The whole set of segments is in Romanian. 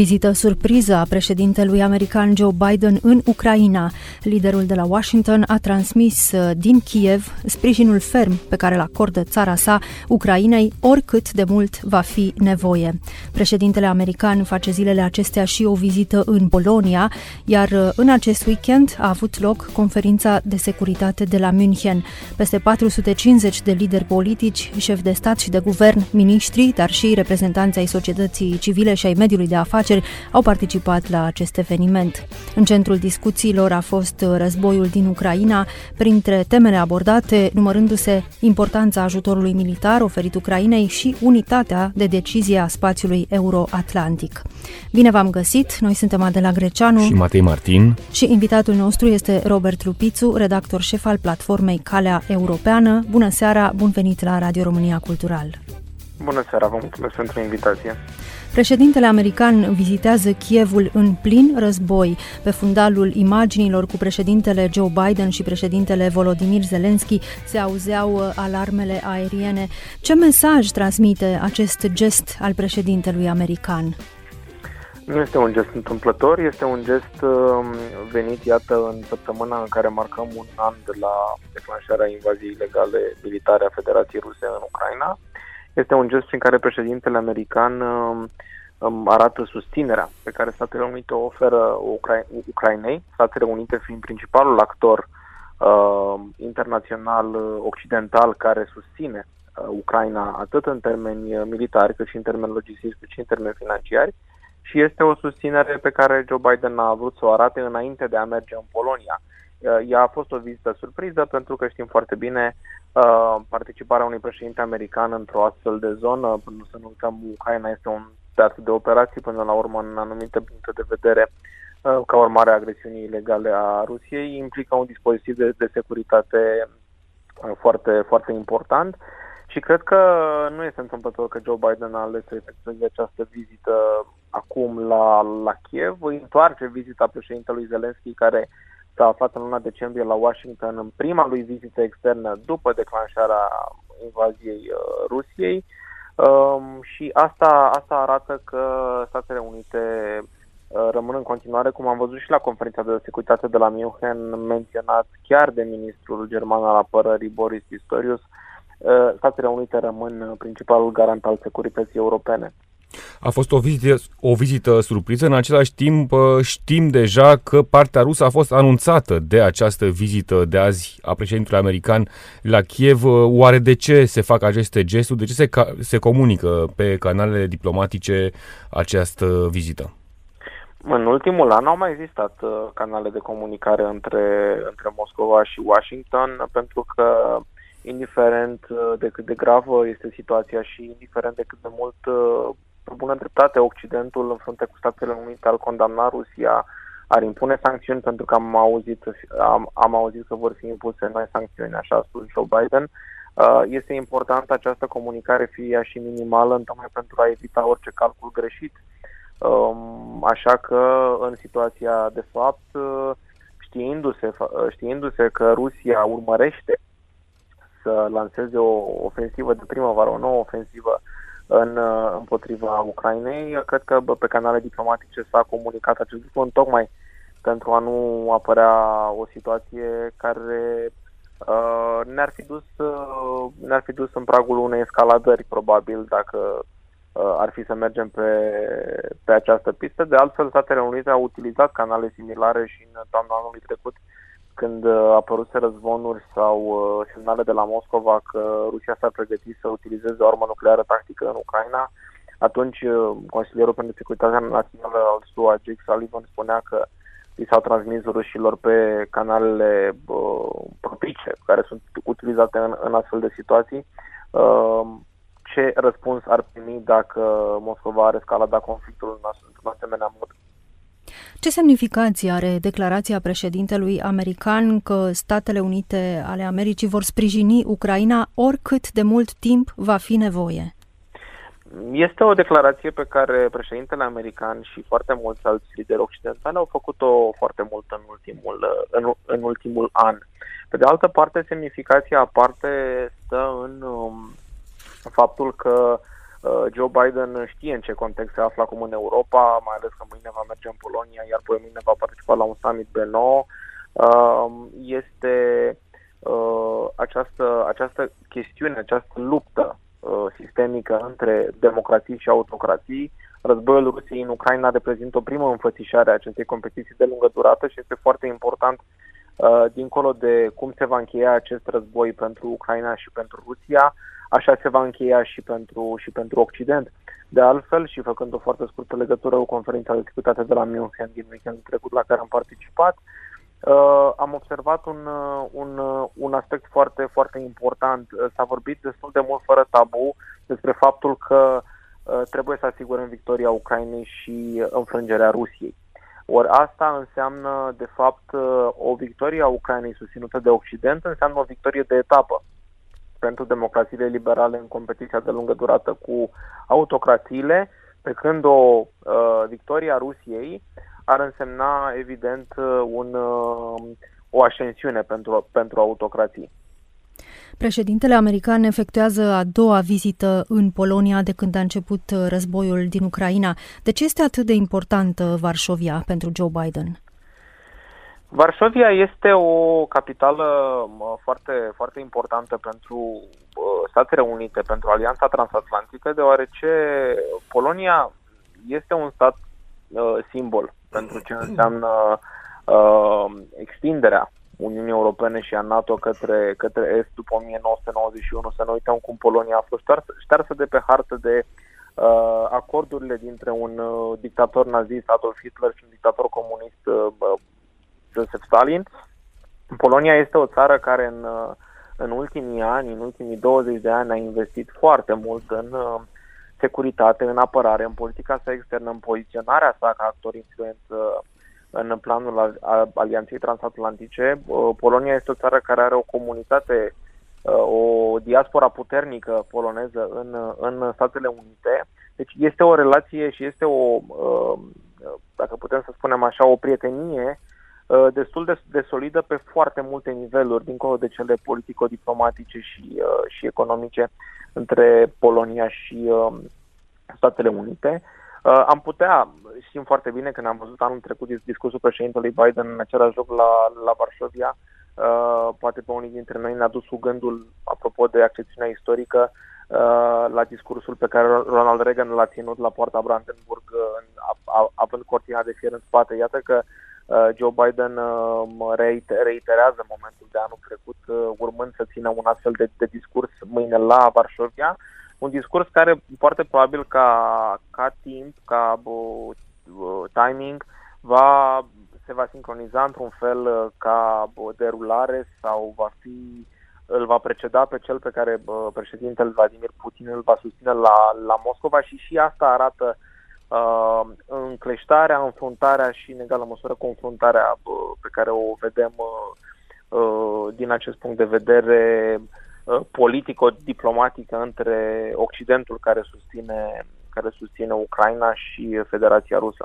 Vizită surpriză a președintelui american Joe Biden în Ucraina. Liderul de la Washington a transmis uh, din Kiev sprijinul ferm pe care îl acordă țara sa Ucrainei oricât de mult va fi nevoie. Președintele american face zilele acestea și o vizită în Polonia, iar uh, în acest weekend a avut loc conferința de securitate de la München. Peste 450 de lideri politici, șefi de stat și de guvern, miniștri, dar și reprezentanți ai societății civile și ai mediului de afaceri afaceri au participat la acest eveniment. În centrul discuțiilor a fost războiul din Ucraina, printre temele abordate numărându-se importanța ajutorului militar oferit Ucrainei și unitatea de decizie a spațiului euro-atlantic. Bine v-am găsit, noi suntem Adela Greceanu și Matei Martin și invitatul nostru este Robert Lupițu, redactor șef al platformei Calea Europeană. Bună seara, bun venit la Radio România Cultural! Bună seara, vă mulțumesc pentru invitație! Președintele american vizitează Kievul în plin război. Pe fundalul imaginilor cu președintele Joe Biden și președintele Volodymyr Zelensky se auzeau uh, alarmele aeriene. Ce mesaj transmite acest gest al președintelui american? Nu este un gest întâmplător, este un gest um, venit, iată, în săptămâna în care marcăm un an de la declanșarea invaziei ilegale militare a Federației Ruse în Ucraina. Este un gest prin care președintele american um, arată susținerea pe care Statele Unite o oferă Ucra- Ucrainei, Statele Unite fiind principalul actor uh, internațional uh, occidental care susține uh, Ucraina atât în termeni uh, militari cât și în termeni logistici cât și în termeni financiari și este o susținere pe care Joe Biden a vrut să o arate înainte de a merge în Polonia. Uh, ea a fost o vizită surpriză pentru că știm foarte bine uh, participarea unui președinte american într-o astfel de zonă, pentru să nu uităm, Ucraina este un teatru de operații până la urmă în anumite puncte de vedere uh, ca urmare a agresiunii ilegale a Rusiei, implică un dispozitiv de, de securitate uh, foarte, foarte important. Și cred că nu este întâmplător că Joe Biden a ales să efectueze această vizită acum la, la Kiev, îi întoarce vizita președintelui Zelensky care s-a aflat în luna decembrie la Washington în prima lui vizită externă după declanșarea invaziei uh, Rusiei um, și asta, asta arată că Statele Unite uh, rămân în continuare, cum am văzut și la conferința de securitate de la München, menționat chiar de ministrul german al apărării Boris Pistorius, uh, Statele Unite rămân principalul garant al securității europene. A fost o vizită, o vizită surpriză. În același timp, știm deja că partea rusă a fost anunțată de această vizită de azi a președintelui american la Kiev. Oare de ce se fac aceste gesturi? De ce se, se comunică pe canalele diplomatice această vizită? În ultimul an au mai existat uh, canale de comunicare între, între Moscova și Washington, pentru că indiferent uh, de cât de gravă este situația și indiferent de cât de mult uh, pe bună dreptate, Occidentul în frunte cu Statele Unite al condamna Rusia, ar impune sancțiuni pentru că am auzit, am, am auzit că vor fi impuse noi sancțiuni, așa a spus Joe Biden. Uh, este important această comunicare, fie ea și minimală, tocmai pentru a evita orice calcul greșit. Um, așa că, în situația de fapt, uh, știindu-se, știindu-se că Rusia urmărește să lanseze o ofensivă de primăvară, o nouă ofensivă în, uh, împotriva Ucrainei. Cred că pe canale diplomatice s-a comunicat acest lucru tocmai pentru a nu apărea o situație care uh, ne-ar fi dus uh, ne-ar fi dus în pragul unei escaladări probabil dacă uh, ar fi să mergem pe, pe această pistă. De altfel, Statele Unite au utilizat canale similare și în toamna anului trecut uh, când uh, a apărut războnuri sau uh, semnale de la Moscova că Rusia s-ar pregăti să utilizeze o armă nucleară tactică în Ucraina, atunci uh, Consilierul pentru Securitatea Națională al SUA, Jake Sullivan, spunea că i s-au transmis rușilor pe canalele uh, propice care sunt utilizate în, în astfel de situații uh, ce răspuns ar primi dacă Moscova ar escalada conflictul în, în asemenea mod. Ce semnificație are declarația președintelui american că Statele Unite ale Americii vor sprijini Ucraina oricât de mult timp va fi nevoie? Este o declarație pe care președintele american și foarte mulți alți lideri occidentali au făcut-o foarte mult în ultimul, în, în ultimul an. Pe de altă parte, semnificația aparte stă în um, faptul că uh, Joe Biden știe în ce context se află acum în Europa, mai ales că mâine va merge în Polonia, iar poi mâine va participa la un summit B9. Uh, este uh, această, această chestiune, această luptă uh, sistemică între democrații și autocrații. Războiul Rusiei în Ucraina reprezintă o primă înfățișare a acestei competiții de lungă durată și este foarte important uh, dincolo de cum se va încheia acest război pentru Ucraina și pentru Rusia, așa se va încheia și pentru, și pentru Occident. De altfel, și făcând o foarte scurtă legătură cu conferința de securitate de la München din weekendul trecut la care am participat, uh, am observat un, uh, un, uh, un aspect foarte, foarte important. Uh, s-a vorbit destul de mult fără tabu despre faptul că uh, trebuie să asigurăm victoria Ucrainei și înfrângerea Rusiei. Ori asta înseamnă, de fapt, o victorie a Ucrainei susținută de Occident, înseamnă o victorie de etapă pentru democrațiile liberale în competiția de lungă durată cu autocrațiile, pe când o uh, victorie a Rusiei ar însemna, evident, un, uh, o ascensiune pentru, pentru autocrații. Președintele american efectuează a doua vizită în Polonia de când a început războiul din Ucraina. De ce este atât de importantă Varșovia pentru Joe Biden? Varșovia este o capitală foarte, foarte importantă pentru Statele Unite, pentru Alianța Transatlantică, deoarece Polonia este un stat uh, simbol pentru ce înseamnă uh, extinderea Uniunii Europene și a NATO către, către Est după 1991. Să nu uităm cum Polonia a fost ștearsă de pe hartă de uh, acordurile dintre un uh, dictator nazist, Adolf Hitler, și un dictator comunist, uh, Joseph Stalin. Polonia este o țară care în, uh, în ultimii ani, în ultimii 20 de ani, a investit foarte mult în uh, securitate, în apărare, în politica sa externă, în poziționarea sa ca actor influent uh, în planul Alianței Transatlantice. Polonia este o țară care are o comunitate, o diaspora puternică poloneză în, în Statele Unite. Deci este o relație și este o, dacă putem să spunem așa, o prietenie Uh, destul de, de solidă pe foarte multe niveluri, dincolo de cele politico-diplomatice și, uh, și economice între Polonia și uh, Statele Unite. Am putea, știm foarte bine că ne-am văzut anul trecut discursul președintelui Biden în același loc la, la Varșovia, poate pe unii dintre noi ne-a dus cu gândul, apropo de accesiunea istorică, la discursul pe care Ronald Reagan l-a ținut la poarta Brandenburg, având cortina de fier în spate. Iată că Uh, Joe Biden uh, reiterează momentul de anul trecut, uh, urmând să țină un astfel de, de discurs mâine la Varșovia, un discurs care foarte probabil ca, ca timp, ca uh, timing, va, se va sincroniza într-un fel ca uh, derulare sau va fi îl va preceda pe cel pe care uh, președintele Vladimir Putin îl va susține la, la Moscova și și asta arată uh, uh, încleștarea, înfruntarea și în egală măsură confruntarea uh, pe care o vedem uh, uh, din acest punct de vedere uh, politico-diplomatică între Occidentul care susține, care susține Ucraina și Federația Rusă.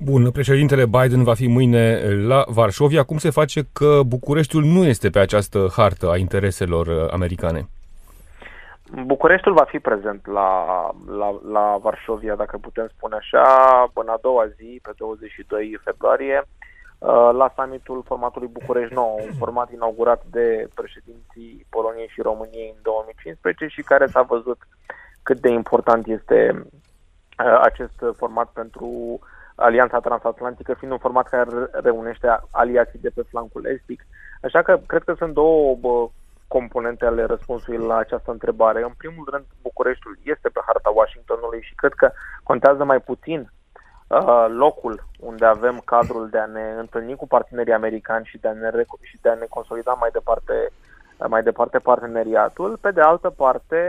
Bun, președintele Biden va fi mâine la Varșovia. Cum se face că Bucureștiul nu este pe această hartă a intereselor uh, americane? Bucureștiul va fi prezent la, la, la Varșovia, dacă putem spune așa, până a doua zi, pe 22 februarie, uh, la summitul formatului București Nou, un format inaugurat de președinții Poloniei și României în 2015 și care s-a văzut cât de important este uh, acest format pentru Alianța Transatlantică, fiind un format care reunește aliații de pe flancul estic. Așa că cred că sunt două componente ale răspunsului la această întrebare. În primul rând, Bucureștiul este pe harta Washingtonului și cred că contează mai puțin uh, locul unde avem cadrul de a ne întâlni cu partenerii americani și de a ne, și de a ne consolida mai departe, mai departe parteneriatul. Pe de altă parte,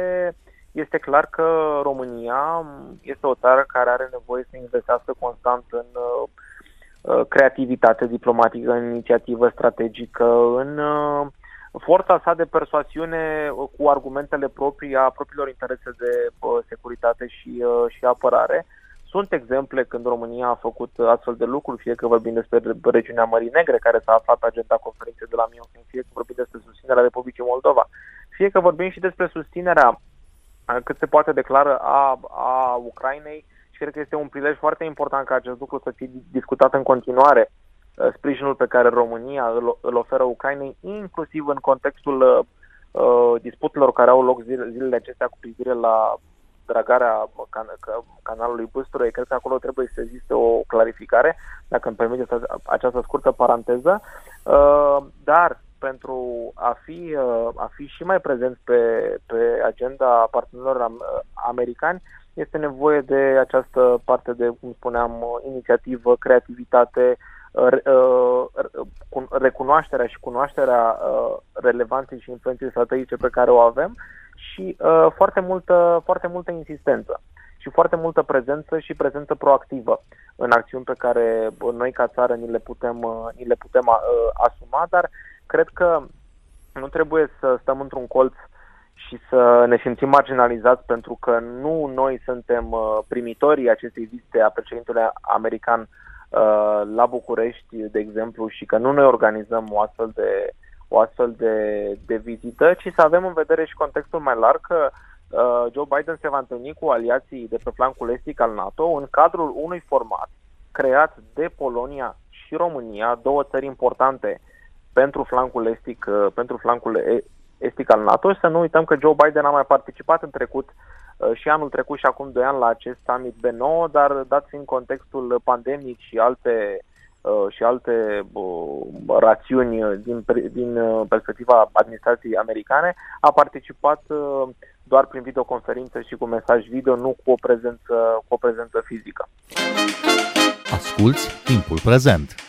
este clar că România este o țară care are nevoie să investească constant în uh, creativitate diplomatică, în inițiativă strategică, în uh, forța sa de persoasiune cu argumentele proprii a propriilor interese de securitate și, și apărare. Sunt exemple când România a făcut astfel de lucruri, fie că vorbim despre regiunea Mării Negre, care s-a aflat agenda conferinței de la München, fie că vorbim despre susținerea Republicii Moldova, fie că vorbim și despre susținerea cât se poate declară a, a Ucrainei și cred că este un prilej foarte important ca acest lucru să fie discutat în continuare sprijinul pe care România îl, îl oferă Ucrainei, inclusiv în contextul uh, disputelor care au loc zile, zilele acestea cu privire la dragarea can, canalului Băsturoi. Cred că acolo trebuie să existe o clarificare, dacă îmi permiteți această scurtă paranteză. Uh, dar pentru a fi, uh, a fi și mai prezenți pe, pe agenda partenerilor americani, este nevoie de această parte de, cum spuneam, inițiativă, creativitate, recunoașterea și cunoașterea uh, relevanței și influenței strategice pe care o avem și uh, foarte, multă, foarte multă insistență și foarte multă prezență și prezență proactivă în acțiuni pe care noi ca țară ni le putem, uh, ni le putem asuma, dar cred că nu trebuie să stăm într-un colț și să ne simțim marginalizați pentru că nu noi suntem primitorii acestei vizite a președintelui american Uh, la București, de exemplu, și că nu noi organizăm o astfel de, o astfel de, de vizită, ci să avem în vedere și contextul mai larg că uh, Joe Biden se va întâlni cu aliații de pe flancul estic al NATO în cadrul unui format creat de Polonia și România, două țări importante pentru flancul estic, uh, pentru flancul estic al NATO și să nu uităm că Joe Biden a mai participat în trecut Uh, și anul trecut și acum doi ani la acest summit B9, dar dat fiind contextul pandemic și alte uh, și alte uh, rațiuni din, din perspectiva administrației americane, a participat doar prin videoconferință și cu mesaj video, nu cu o prezență, cu o prezență fizică. Asculți timpul prezent!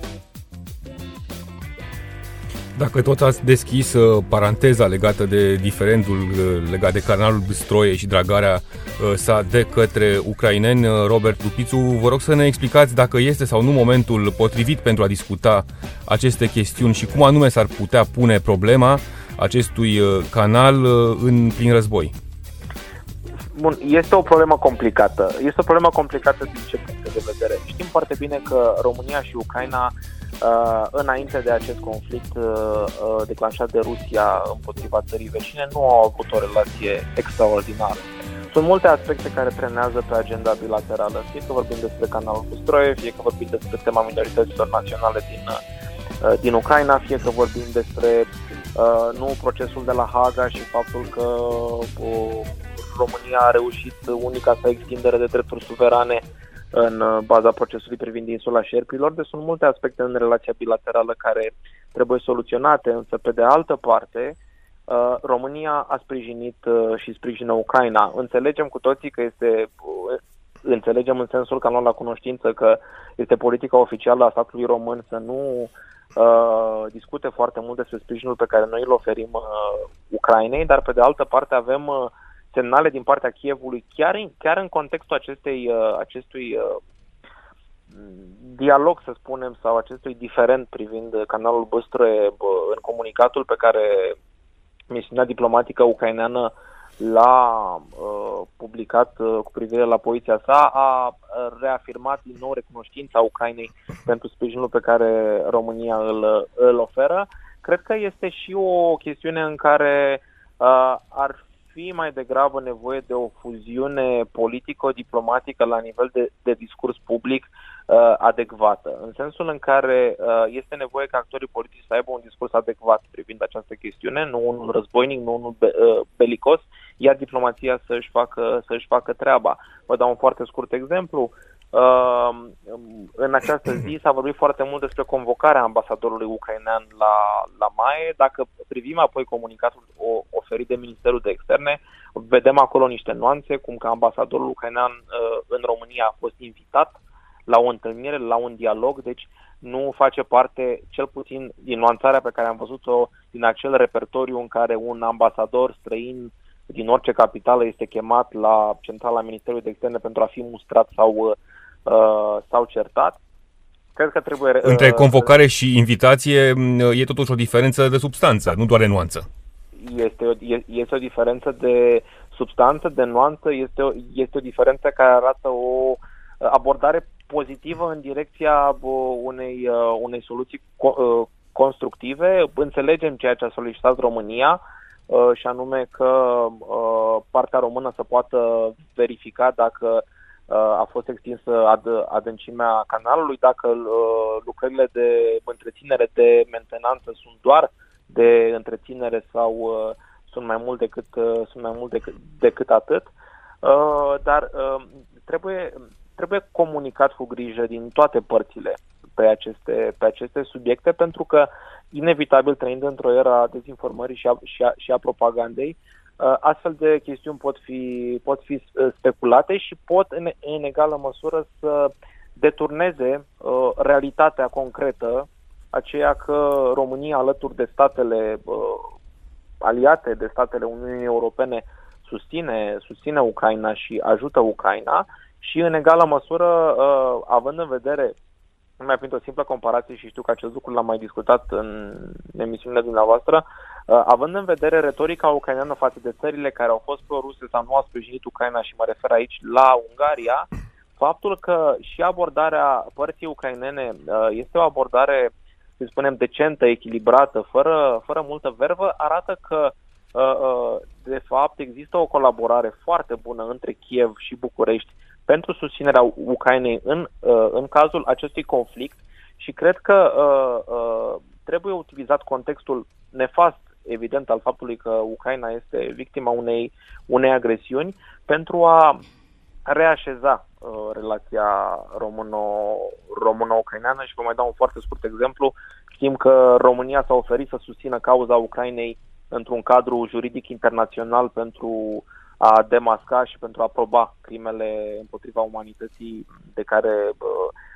Dacă tot ați deschis uh, paranteza legată de diferendul uh, legat de canalul Băstroie și dragarea uh, sa de către ucraineni, Robert Dupițu, vă rog să ne explicați dacă este sau nu momentul potrivit pentru a discuta aceste chestiuni și cum anume s-ar putea pune problema acestui canal în plin război. Bun, este o problemă complicată. Este o problemă complicată din ce punct de vedere. Știm foarte bine că România și Ucraina Uh, înainte de acest conflict uh, uh, declanșat de Rusia împotriva țării vecine, nu au avut o relație extraordinară. Sunt multe aspecte care trenează pe agenda bilaterală, fie că vorbim despre canalul Pustroie, fie că vorbim despre tema minorităților naționale din, uh, din Ucraina, fie că vorbim despre uh, nu procesul de la Haga și faptul că uh, România a reușit unica sa extindere de drepturi suverane în uh, baza procesului privind insula șerpilor, deci sunt multe aspecte în relația bilaterală care trebuie soluționate, însă pe de altă parte uh, România a sprijinit uh, și sprijină Ucraina. Înțelegem cu toții că este înțelegem în sensul că am la cunoștință că este politica oficială a statului român să nu uh, discute foarte mult despre sprijinul pe care noi îl oferim uh, Ucrainei, dar pe de altă parte avem uh, semnale din partea Kievului, chiar în, chiar în contextul acestei, uh, acestui uh, dialog, să spunem, sau acestui diferent privind canalul Băstroe în comunicatul pe care misiunea diplomatică ucraineană l-a uh, publicat uh, cu privire la poziția sa, a reafirmat din nou recunoștința Ucrainei pentru sprijinul pe care România îl, îl oferă. Cred că este și o chestiune în care uh, ar fi mai degrabă nevoie de o fuziune politico-diplomatică la nivel de, de discurs public uh, adecvată, în sensul în care uh, este nevoie ca actorii politici să aibă un discurs adecvat privind această chestiune, nu unul războinic, nu unul be, uh, belicos, iar diplomația să-și facă, să-și facă treaba. Vă dau un foarte scurt exemplu. Uh, Uh, în această zi s-a vorbit foarte mult despre convocarea ambasadorului ucrainean la, la MAE. Dacă privim apoi comunicatul oferit de Ministerul de Externe, vedem acolo niște nuanțe, cum că ambasadorul ucrainean uh, în România a fost invitat la o întâlnire, la un dialog, deci nu face parte, cel puțin din nuanțarea pe care am văzut-o din acel repertoriu în care un ambasador străin din orice capitală este chemat la centrala Ministerului de Externe pentru a fi mustrat sau, uh, sau certat. Cred că trebuie... Uh, Între convocare și invitație mm, e totuși o diferență de substanță, nu doar de nuanță. Este o, este o diferență de substanță, de nuanță, este o, este o diferență care arată o abordare pozitivă în direcția unei, uh, unei soluții uh, constructive. Înțelegem ceea ce a solicitat România uh, și anume că partea română să poată verifica dacă a fost extinsă ad, adâncimea canalului, dacă lucrările de întreținere de mentenanță sunt doar de întreținere sau sunt mai mult decât, sunt mai mult decât, decât atât. Dar trebuie trebuie comunicat cu grijă din toate părțile pe aceste, pe aceste subiecte, pentru că, inevitabil, trăind într-o era a dezinformării și a, și a, și a propagandei, uh, astfel de chestiuni pot fi, pot fi uh, speculate și pot, în, în egală măsură, să deturneze uh, realitatea concretă, aceea că România, alături de statele uh, aliate, de statele Uniunii Europene, susține, susține Ucraina și ajută Ucraina și în egală măsură, uh, având în vedere, mai printr-o simplă comparație și știu că acest lucru l-am mai discutat în emisiunile dumneavoastră, uh, având în vedere retorica ucraineană față de țările care au fost pro-ruse sau nu au sprijinit Ucraina și mă refer aici la Ungaria, faptul că și abordarea părții ucrainene uh, este o abordare, să spunem, decentă, echilibrată, fără, fără multă vervă, arată că de fapt există o colaborare foarte bună între Kiev și București pentru susținerea Ucrainei în, uh, în cazul acestui conflict și cred că uh, uh, trebuie utilizat contextul nefast, evident, al faptului că Ucraina este victima unei, unei agresiuni pentru a reașeza uh, relația româno, româno-ucraineană și vă mai dau un foarte scurt exemplu. Știm că România s-a oferit să susțină cauza Ucrainei într-un cadru juridic internațional pentru a demasca și pentru a proba crimele împotriva umanității de care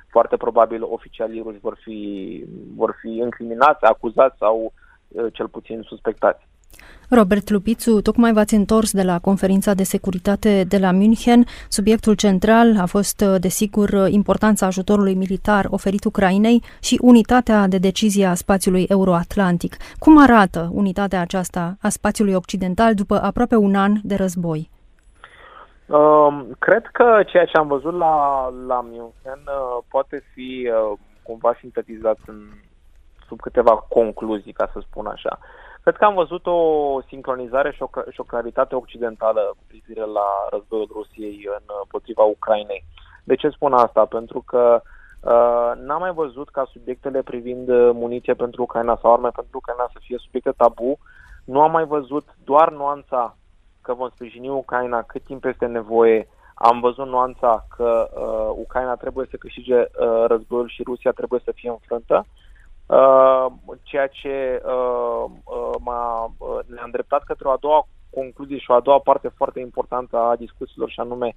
foarte probabil oficialii ruși vor fi, vor fi incriminați, acuzați sau cel puțin suspectați. Robert Lupițu, tocmai v-ați întors de la conferința de securitate de la München. Subiectul central a fost, desigur, importanța ajutorului militar oferit Ucrainei și unitatea de decizie a spațiului euroatlantic. Cum arată unitatea aceasta a spațiului occidental după aproape un an de război? Uh, cred că ceea ce am văzut la, la München uh, poate fi uh, cumva sintetizat în, sub câteva concluzii, ca să spun așa. Uh, Cred că am văzut o sincronizare și o, și o claritate occidentală cu privire la războiul Rusiei împotriva Ucrainei. De ce spun asta? Pentru că uh, n-am mai văzut ca subiectele privind muniție pentru Ucraina sau arme pentru Ucraina să fie subiecte tabu. Nu am mai văzut doar nuanța că vom sprijini Ucraina cât timp este nevoie. Am văzut nuanța că uh, Ucraina trebuie să câștige uh, războiul și Rusia trebuie să fie înfrântă. Uh, Uh, ceea ce uh, uh, m-a, uh, ne-a îndreptat către o a doua concluzie și o a doua parte foarte importantă a discuțiilor și anume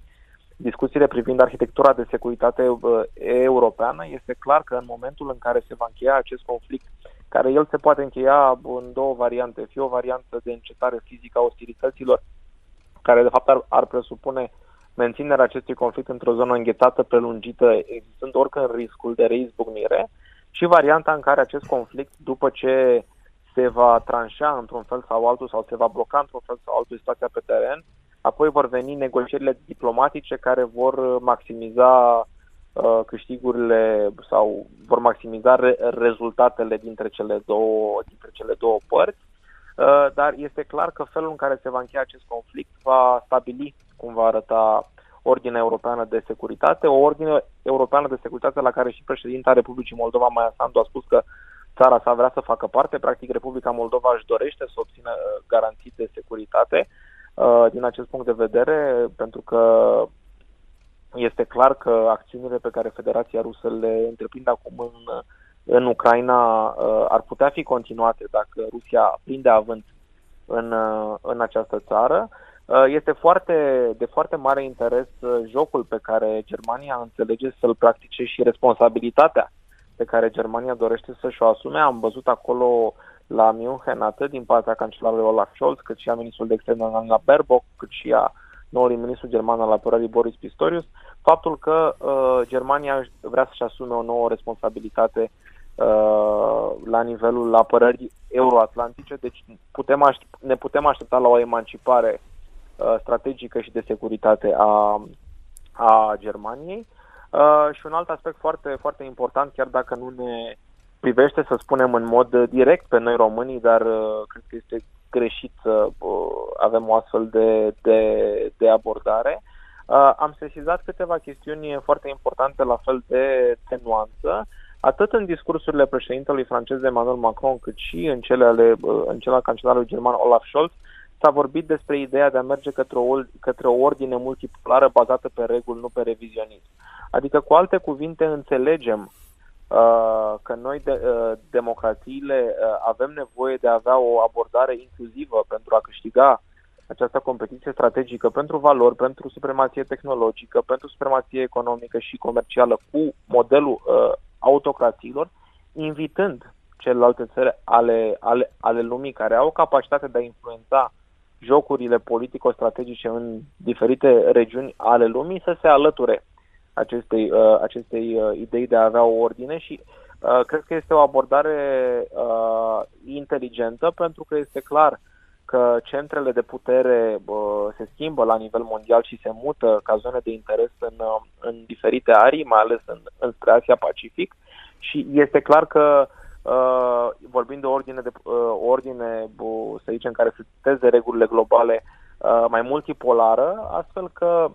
discuțiile privind arhitectura de securitate uh, europeană. Este clar că în momentul în care se va încheia acest conflict, care el se poate încheia în două variante, fie o variantă de încetare fizică a ostilităților, care de fapt ar, ar presupune menținerea acestui conflict într-o zonă înghețată, prelungită, existând oricând riscul de reizbucnire, și varianta în care acest conflict, după ce se va tranșa într-un fel sau altul sau se va bloca într-un fel sau altul situația pe teren, apoi vor veni negocierile diplomatice care vor maximiza uh, câștigurile sau vor maximiza re- rezultatele dintre cele două, dintre cele două părți. Uh, dar este clar că felul în care se va încheia acest conflict va stabili cum va arăta Ordinea Europeană de Securitate, o ordine europeană de securitate la care și președinta Republicii Moldova, Maia Sandu, a spus că țara sa vrea să facă parte. Practic, Republica Moldova își dorește să obțină uh, garanții de securitate uh, din acest punct de vedere, pentru că este clar că acțiunile pe care Federația Rusă le întreprinde acum în, în Ucraina uh, ar putea fi continuate dacă Rusia prinde avânt în, în această țară. Uh, este foarte, de foarte mare interes uh, jocul pe care Germania înțelege să-l practice și responsabilitatea pe care Germania dorește să-și o asume. Am văzut acolo la München atât din partea cancelarului Olaf Scholz, cât și a ministrul de externe Annalena Baerbock, cât și a noului ministru german al apărării Boris Pistorius, faptul că uh, Germania vrea să-și asume o nouă responsabilitate uh, la nivelul apărării euroatlantice, deci putem aș- ne putem aștepta la o emancipare uh, strategică și de securitate a, a Germaniei. Uh, și un alt aspect foarte, foarte important, chiar dacă nu ne privește, să spunem, în mod direct pe noi românii, dar uh, cred că este greșit să uh, avem o astfel de, de, de abordare. Uh, am sesizat câteva chestiuni foarte importante, la fel de, de nuanță, atât în discursurile președintelui francez Emmanuel Macron, cât și în cele, ale, uh, în cele al cancelarului german Olaf Scholz, s-a vorbit despre ideea de a merge către o, către o ordine multipolară bazată pe reguli, nu pe revizionism. Adică, cu alte cuvinte, înțelegem uh, că noi, de, uh, democrațiile, uh, avem nevoie de a avea o abordare inclusivă pentru a câștiga această competiție strategică pentru valori, pentru supremație tehnologică, pentru supremație economică și comercială cu modelul uh, autocrațiilor, invitând celelalte țări ale, ale, ale lumii care au capacitatea de a influența jocurile politico-strategice în diferite regiuni ale lumii să se alăture acestei, uh, acestei uh, idei de a avea o ordine și uh, cred că este o abordare uh, inteligentă pentru că este clar că centrele de putere uh, se schimbă la nivel mondial și se mută ca zone de interes în, uh, în diferite arii, mai ales în, în spre Asia-Pacific și este clar că uh, vorbind de ordine, de, uh, ordine uh, să zicem, care să teze regulile globale uh, mai multipolară, astfel că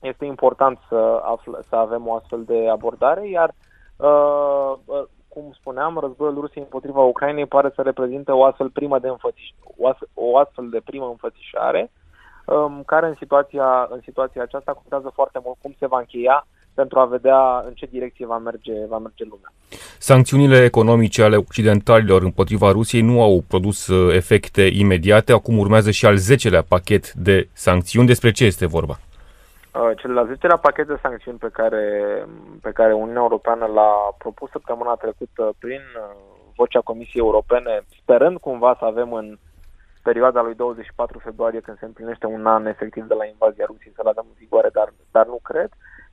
este important să, afl- să avem o astfel de abordare, iar uh, uh, cum spuneam, războiul Rusiei împotriva Ucrainei pare să reprezinte o astfel primă de înfățiș- o, astfel, o astfel de primă înfățișare, um, care în situația, în situația aceasta contează foarte mult cum se va încheia pentru a vedea în ce direcție va merge, va merge lumea. Sancțiunile economice ale occidentalilor împotriva Rusiei nu au produs uh, efecte imediate. Acum urmează și al 10-lea pachet de sancțiuni. Despre ce este vorba? Uh, cel al 10-lea pachet de sancțiuni pe care, pe care Uniunea Europeană l-a propus săptămâna trecută prin uh, vocea Comisiei Europene, sperând cumva să avem în perioada lui 24 februarie, când se împlinește un an efectiv de la invazia Rusiei, să-l avem în vigoare, dar, dar nu cred.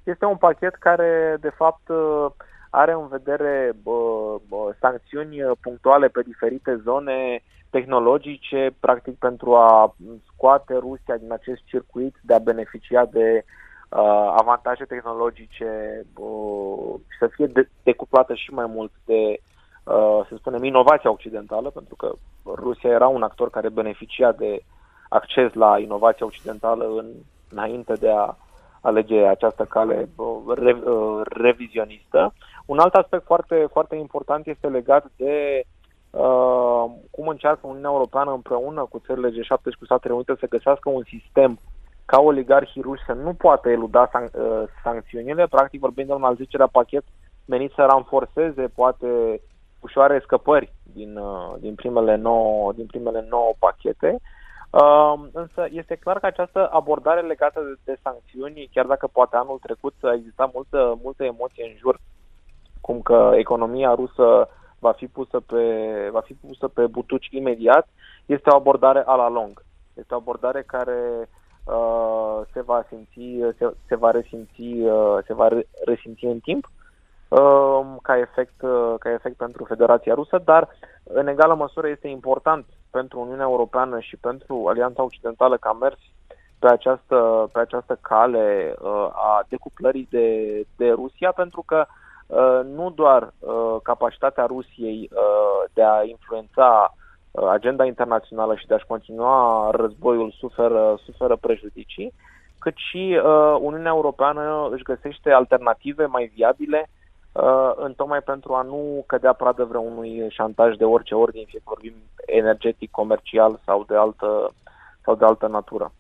Este un pachet care, de fapt, uh, are în vedere uh, sancțiuni punctuale pe diferite zone tehnologice, practic pentru a scoate Rusia din acest circuit de a beneficia de uh, avantaje tehnologice uh, și să fie de- decuplată și mai mult de, uh, să spunem, inovația occidentală, pentru că Rusia era un actor care beneficia de acces la inovația occidentală în, înainte de a alege această cale uh, re, uh, revizionistă. Un alt aspect foarte, foarte important este legat de uh, cum încearcă Uniunea Europeană împreună cu țările G7 și cu Statele Unite să găsească un sistem ca oligarhii ruși să nu poată eluda san- uh, sancțiunile, practic vorbind de un al 10-lea pachet menit să ranforceze poate ușoare scăpări din, uh, din, primele nouă, din primele nouă pachete. Uh, însă este clar că această abordare legată de, de sancțiuni, chiar dacă poate anul trecut a existat multă, multă emoție în jur, cum că economia rusă va fi pusă pe, va fi pusă pe butuci imediat, este o abordare a la lung. Este o abordare care uh, se va simți, se, se va resimți, uh, se va re, resimți în timp uh, ca efect, uh, ca efect pentru Federația Rusă, dar în egală măsură este important pentru Uniunea Europeană și pentru Alianța Occidentală că a mers pe această, pe această cale uh, a decuplării de, de Rusia, pentru că uh, nu doar uh, capacitatea Rusiei uh, de a influența uh, agenda internațională și de a-și continua războiul suferă, suferă prejudicii, cât și uh, Uniunea Europeană își găsește alternative mai viabile uh, în tocmai pentru a nu cădea pradă vreunui șantaj de orice ordine, fie vorbim energetic, comercial sau de altă, sau de altă natură.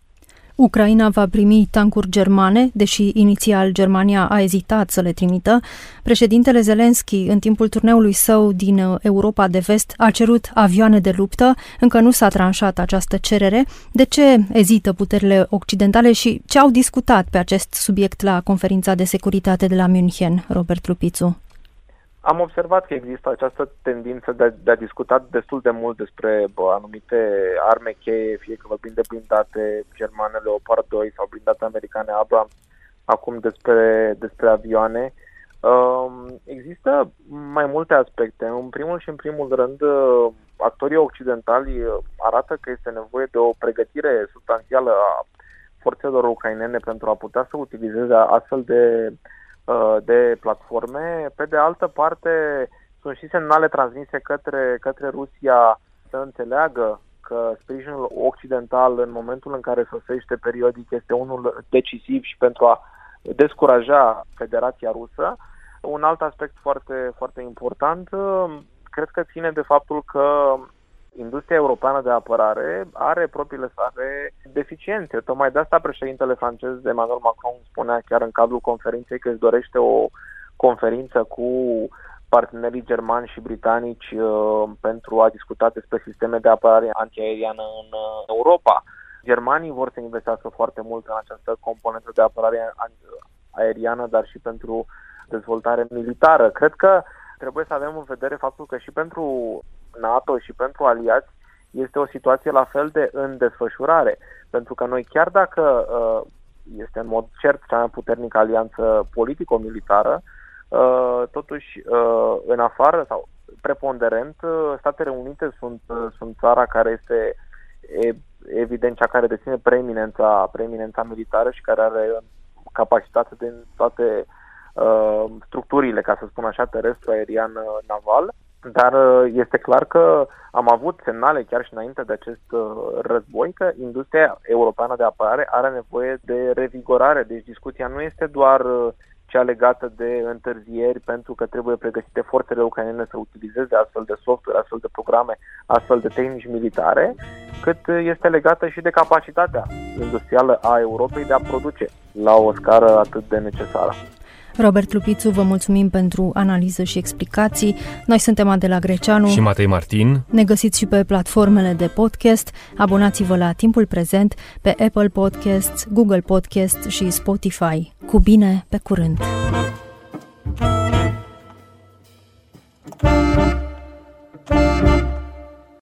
Ucraina va primi tancuri germane, deși inițial Germania a ezitat să le trimită. Președintele Zelensky, în timpul turneului său din Europa de Vest, a cerut avioane de luptă. Încă nu s-a tranșat această cerere. De ce ezită puterile occidentale și ce au discutat pe acest subiect la conferința de securitate de la München, Robert Lupițu? Am observat că există această tendință de, de a discuta destul de mult despre bă, anumite arme cheie, fie că vorbim de blindate germane Leopard 2 sau blindate americane Abrams, acum despre, despre avioane. Uh, există mai multe aspecte. În primul și în primul rând, uh, actorii occidentali uh, arată că este nevoie de o pregătire substanțială a forțelor ucrainene pentru a putea să utilizeze astfel de, uh, de platforme. Pe de altă parte, sunt și semnale transmise către, către Rusia să înțeleagă că sprijinul occidental în momentul în care sosește periodic este unul decisiv și pentru a descuraja Federația Rusă. Un alt aspect foarte, foarte important uh, cred că ține de faptul că industria europeană de apărare are propriile sale deficiențe. Tocmai de asta președintele francez Emmanuel Macron spunea chiar în cadrul conferinței că își dorește o conferință cu partenerii germani și britanici uh, pentru a discuta despre sisteme de apărare antiaeriană în uh, Europa. Germanii vor să investească foarte mult în această componentă de apărare aeriană, dar și pentru dezvoltare militară. Cred că trebuie să avem în vedere faptul că și pentru NATO și pentru aliați este o situație la fel de în desfășurare. Pentru că noi, chiar dacă uh, este în mod cert cea mai puternică alianță politico-militară, uh, totuși uh, în afară sau preponderent, Statele Unite sunt, sunt țara care este evident cea care deține preeminența, preeminența militară și care are capacitate din toate uh, structurile, ca să spun așa, terestru, aerian, naval. Dar uh, este clar că am avut semnale chiar și înainte de acest uh, război că industria europeană de apărare are nevoie de revigorare. Deci discuția nu este doar uh, cea legată de întârzieri pentru că trebuie pregătite forțele ucrainene să utilizeze astfel de software, astfel de programe, astfel de tehnici militare, cât este legată și de capacitatea industrială a Europei de a produce la o scară atât de necesară. Robert Lupițu, vă mulțumim pentru analiză și explicații. Noi suntem Adela Greceanu și Matei Martin. Ne găsiți și pe platformele de podcast. Abonați-vă la Timpul Prezent pe Apple Podcasts, Google Podcasts și Spotify. Cu bine, pe curând!